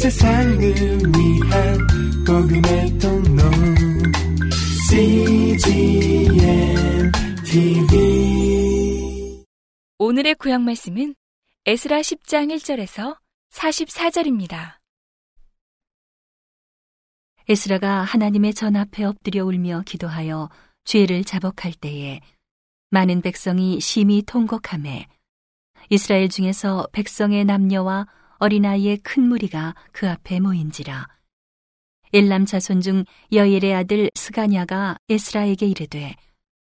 세상을 위한 복음의 통로 CGM TV 오늘의 구약 말씀은 에스라 10장 1절에서 44절입니다. 에스라가 하나님의 전 앞에 엎드려 울며 기도하여 죄를 자복할 때에 많은 백성이 심히 통곡함에 이스라엘 중에서 백성의 남녀와 어린아이의 큰 무리가 그 앞에 모인지라. 엘람 자손 중 여엘의 아들 스가냐가 에스라에게 이르되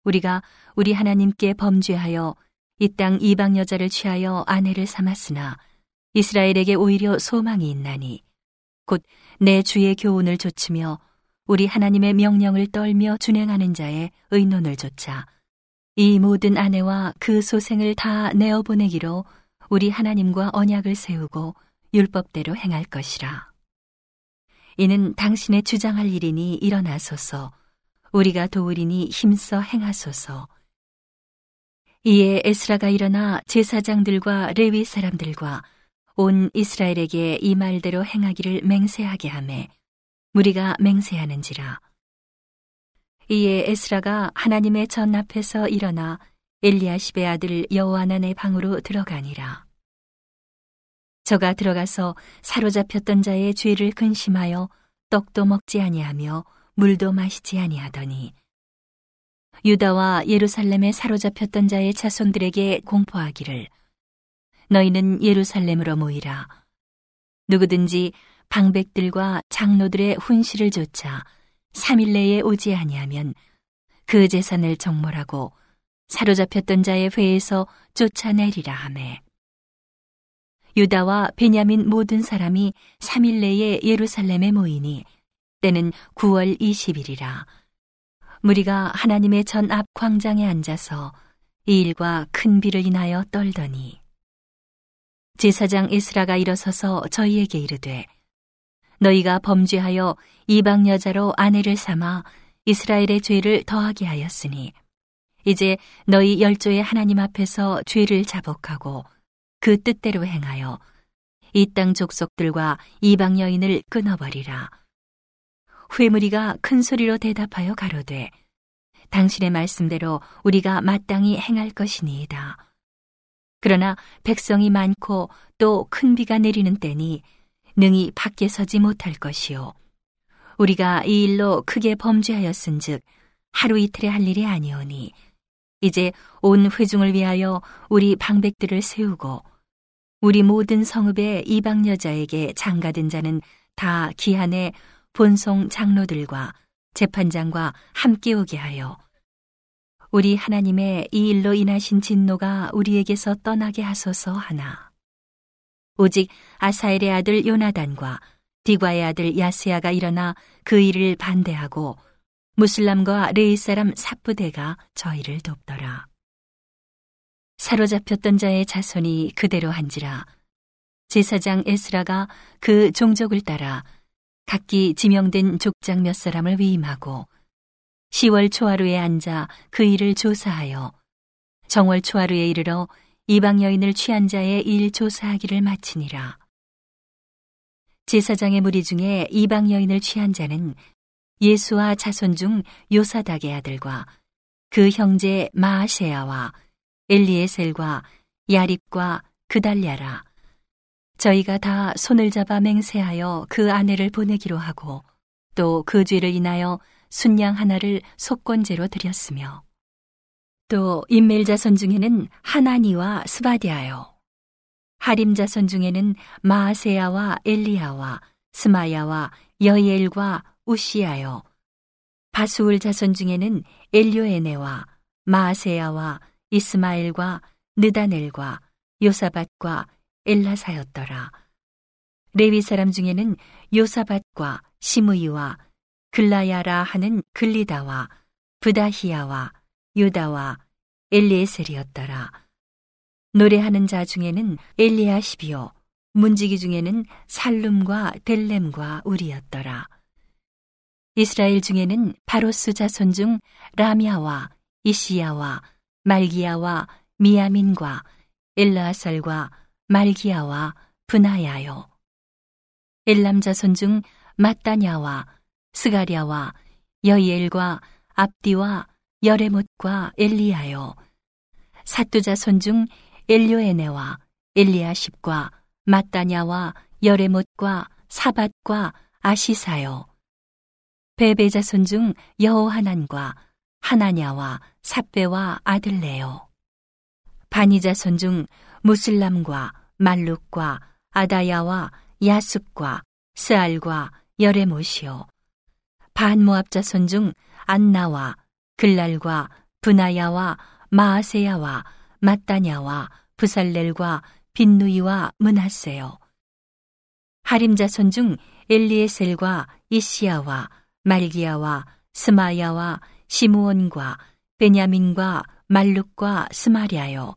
우리가 우리 하나님께 범죄하여 이 땅 이방 여자를 취하여 아내를 삼았으나 이스라엘에게 오히려 소망이 있나니 곧 내 주의 교훈을 좇으며 우리 하나님의 명령을 떨며 준행하는 자의 의논을 조차 이 모든 아내와 그 소생을 다 내어 보내기로 우리 하나님과 언약을 세우고 율법대로 행할 것이라. 이는 당신의 주장할 일이니 일어나소서, 우리가 도우리니 힘써 행하소서. 이에 에스라가 일어나 제사장들과 레위 사람들과 온 이스라엘에게 이 말대로 행하기를 맹세하게 하매 무리가 맹세하는지라. 이에 에스라가 하나님의 전 앞에서 일어나 엘리야십의 아들 여호아난의 방으로 들어가니라. 저가 들어가서 사로잡혔던 자의 죄를 근심하여 떡도 먹지 아니하며 물도 마시지 아니하더니 유다와 예루살렘에 사로잡혔던 자의 자손들에게 공포하기를 너희는 예루살렘으로 모이라 누구든지 방백들과 장로들의 훈시를 조차 3일 내에 오지 아니하면 그 재산을 정몰하고 사로잡혔던 자의 회에서 쫓아내리라 하매. 유다와 베냐민 모든 사람이 3일 내에 예루살렘에 모이니 때는 9월 20일이라. 무리가 하나님의 전 앞 광장에 앉아서 이 일과 큰 비를 인하여 떨더니 제사장 에스라가 일어서서 저희에게 이르되 너희가 범죄하여 이방 여자로 아내를 삼아 이스라엘의 죄를 더하게 하였으니 이제 너희 열조의 하나님 앞에서 죄를 자복하고 그 뜻대로 행하여 이 땅 족속들과 이방 여인을 끊어버리라. 회무리가 큰 소리로 대답하여 가로되 당신의 말씀대로 우리가 마땅히 행할 것이니이다. 그러나 백성이 많고 또 큰 비가 내리는 때니 능히 밖에 서지 못할 것이요. 우리가 이 일로 크게 범죄하였은즉 하루 이틀에 할 일이 아니오니 이제 온 회중을 위하여 우리 방백들을 세우고 우리 모든 성읍의 이방 여자에게 장가든 자는 다 기한에 본송 장로들과 재판장과 함께 오게 하여 우리 하나님의 이 일로 인하신 진노가 우리에게서 떠나게 하소서 하나. 오직 아사엘의 아들 요나단과 디과의 아들 야스야가 일어나 그 일을 반대하고 무슬람과 레이 사람 사프대가 저희를 돕더라. 사로잡혔던 자의 자손이 그대로 한지라 제사장 에스라가 그 종족을 따라 각기 지명된 족장 몇 사람을 위임하고 10월 초하루에 앉아 그 일을 조사하여 정월 초하루에 이르러 이방 여인을 취한 자의 일 조사하기를 마치니라. 제사장의 무리 중에 이방 여인을 취한 자는 예수와 자손 중 요사닥의 아들과 그 형제 마아세야와 엘리에셀과 야립과 그달랴라. 저희가 다 손을 잡아 맹세하여 그 아내를 보내기로 하고 또 그 죄를 인하여 순양 하나를 속건제로 드렸으며 또 인멜 자손 중에는 하나니와 스바디아요 하림 자손 중에는 마아세야와 엘리야와 스마야와 여이엘과 우시야요 바수울 자손 중에는 엘료에네와 마아세야와 이스마엘과 느다넬과 요사밭과 엘라사였더라. 레위 사람 중에는 요사밭과 시므이와 글라야라 하는 글리다와 부다히야와 유다와 엘리에셀이었더라. 노래하는 자 중에는 엘리아시비오, 문지기 중에는 살룸과 델렘과 우리였더라. 이스라엘 중에는 바로스 자손 중 라미아와 이시야와 말기야와 미야민과 엘라살과 말기야와 분하야요. 엘람 자손 중 마따냐와 스가랴와 여이엘과 압디와 여레못과 엘리야요 사뚜 자 손 중 엘료에네와 엘리아십과 마따냐와 여레못과 사밧과 아시사요 베베 자손 중 여호하난과 하나냐와 삽베와 아들레요 바니 자손 중 무슬람과 말룩과 아다야와 야숲과 스알과 여레못이요 반모압 자손 중 안나와 글랄과 분하야와 마아세야와 마따냐와 부살렐과 빈누이와 문하세요. 하림 자손 중 엘리에셀과 이시야와 말기야와 스마야와 시무온과 베냐민과 말룩과 스마리아요.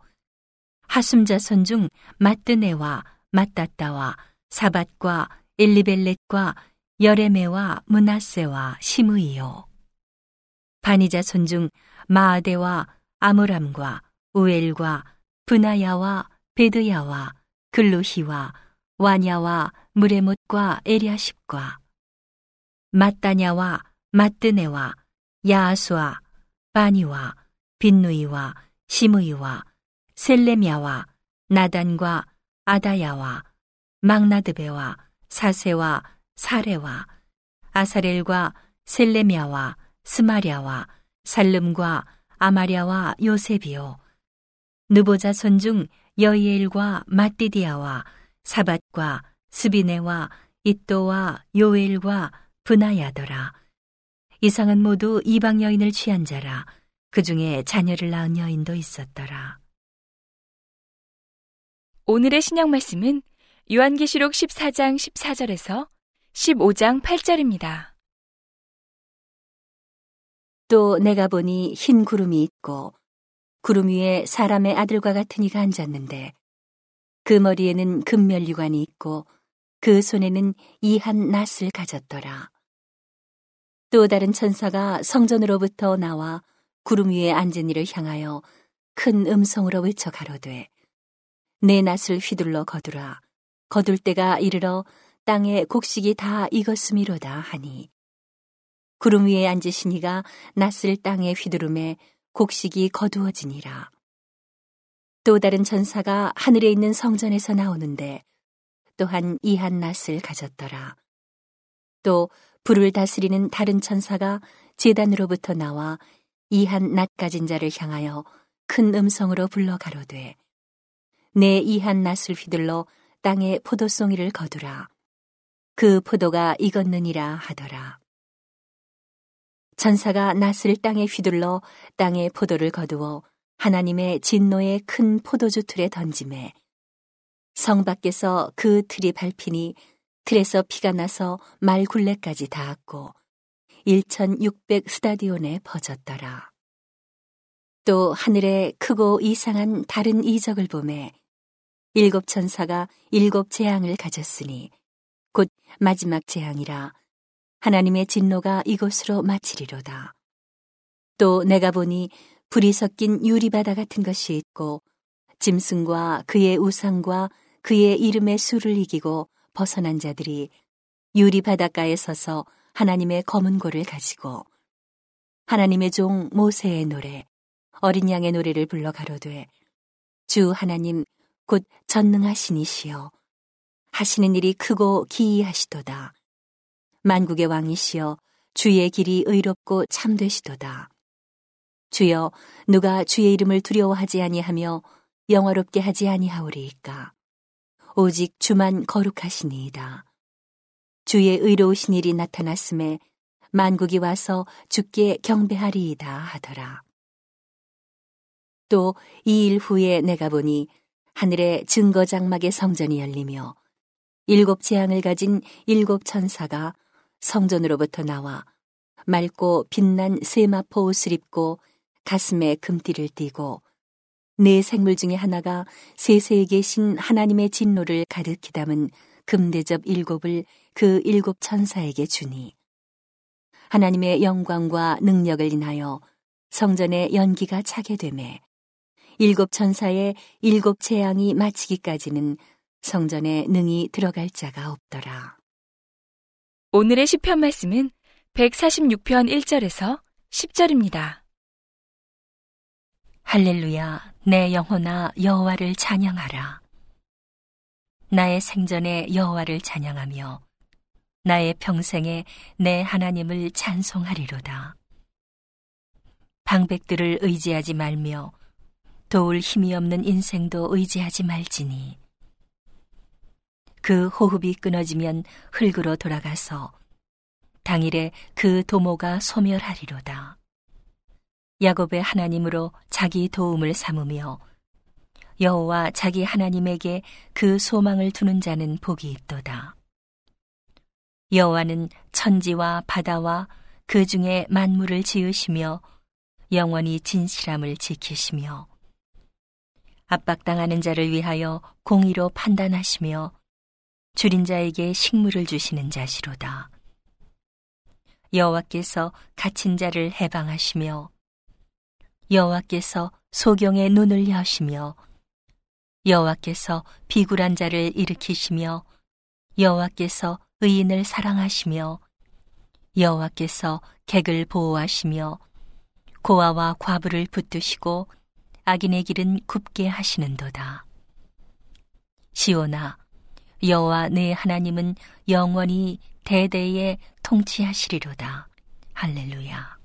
하숨 자손 중 마뜨네와 마따따와 사밧과 엘리벨렛과 여레메와 문하세와 시므이요. 바니자 손 중 마아데와 아므람과 우엘과 분하야와 베드야와 글루히와 와냐와 무레못과 에리아십과 마따냐와 마뜨네와 야아수와 바니와 빈누이와 시므이와 셀레미아와 나단과 아다야와 막나드베와 사세와 사레와 아사렐과 셀레미아와 스마랴와 살름과 아마랴와 요셉이요. 느보자 손 중 여이엘과 마띠디아와 사밧과 스비네와 이또와 요엘과 분하야더라 이상은 모두 이방 여인을 취한 자라 그 중에 자녀를 낳은 여인도 있었더라 오늘의 신약 말씀은 요한계시록 14장 14절에서 15장 8절입니다. 또 내가 보니 흰 구름이 있고 구름 위에 사람의 아들과 같은 이가 앉았는데 그 머리에는 금멸류관이 있고 그 손에는 이한 낫을 가졌더라. 또 다른 천사가 성전으로부터 나와 구름 위에 앉은 이를 향하여 큰 음성으로 외쳐 가로되 내 낫을 휘둘러 거두라 거둘 때가 이르러 땅에 곡식이 다 익었음이로다 하니 구름 위에 앉으신 이가 낫을 땅에 휘두름에 곡식이 거두어지니라. 또 다른 전사가 하늘에 있는 성전에서 나오는데 또한 이한 낫을 가졌더라. 또 불을 다스리는 다른 천사가 재단으로부터 나와 이한 낫 가진 자를 향하여 큰 음성으로 불러 가로되 내 이한 낫을 휘둘러 땅에 포도송이를 거두라. 그 포도가 익었느니라 하더라. 천사가 낫을 땅에 휘둘러 땅에 포도를 거두어 하나님의 진노의 큰 포도주 틀에 던짐에 성 밖에서 그 틀이 밟히니 틀에서 피가 나서 말 굴레까지 닿았고 1600 스타디온에 퍼졌더라. 또 하늘에 크고 이상한 다른 이적을 보매 일곱 천사가 일곱 재앙을 가졌으니 곧 마지막 재앙이라 하나님의 진노가 이곳으로 마치리로다. 또 내가 보니 불이 섞인 유리바다 같은 것이 있고 짐승과 그의 우상과 그의 이름의 수를 이기고 벗어난 자들이 유리 바닷가에 서서 하나님의 검은 고를 가지고 하나님의 종 모세의 노래 어린 양의 노래를 불러 가로되 주 하나님 곧 전능하시니시여 하시는 일이 크고 기이하시도다 만국의 왕이시여 주의 길이 의롭고 참되시도다. 주여 누가 주의 이름을 두려워하지 아니하며 영화롭게 하지 아니하오리이까. 오직 주만 거룩하시니이다. 주의 의로우신 일이 나타났음에 만국이 와서 주께 경배하리이다 하더라. 또 이 일 후에 내가 보니 하늘의 증거 장막의 성전이 열리며 일곱 재앙을 가진 일곱 천사가 성전으로부터 나와 맑고 빛난 세마포 옷을 입고 가슴에 금띠를 띠고 네 생물 중에 하나가 세세에 계신 하나님의 진노를 가득히 담은 금대접 일곱을 그 일곱 천사에게 주니 하나님의 영광과 능력을 인하여 성전에 연기가 차게 되매 일곱 천사의 일곱 재앙이 마치기까지는 성전에 능히 들어갈 자가 없더라. 오늘의 시편 말씀은 146편 1절에서 10절입니다. 할렐루야, 내 영혼아 여호와를 찬양하라. 나의 생전에 여호와를 찬양하며 나의 평생에 내 하나님을 찬송하리로다. 방백들을 의지하지 말며 도울 힘이 없는 인생도 의지하지 말지니 그 호흡이 끊어지면 흙으로 돌아가서 당일에 그 도모가 소멸하리로다. 야곱의 하나님으로 자기 도움을 삼으며 여호와 자기 하나님에게 그 소망을 두는 자는 복이 있도다. 여호와는 천지와 바다와 그 중에 만물을 지으시며 영원히 진실함을 지키시며 압박당하는 자를 위하여 공의로 판단하시며 줄인 자에게 식물을 주시는 자시로다. 여호와께서 갇힌 자를 해방하시며 여호와께서 소경의 눈을 여시며 여호와께서 비굴한 자를 일으키시며 여호와께서 의인을 사랑하시며 여호와께서 객을 보호하시며 고아와 과부를 붙드시고 악인의 길은 굽게 하시는도다. 시오나 여호와 내 하나님은 영원히 대대에 통치하시리로다. 할렐루야.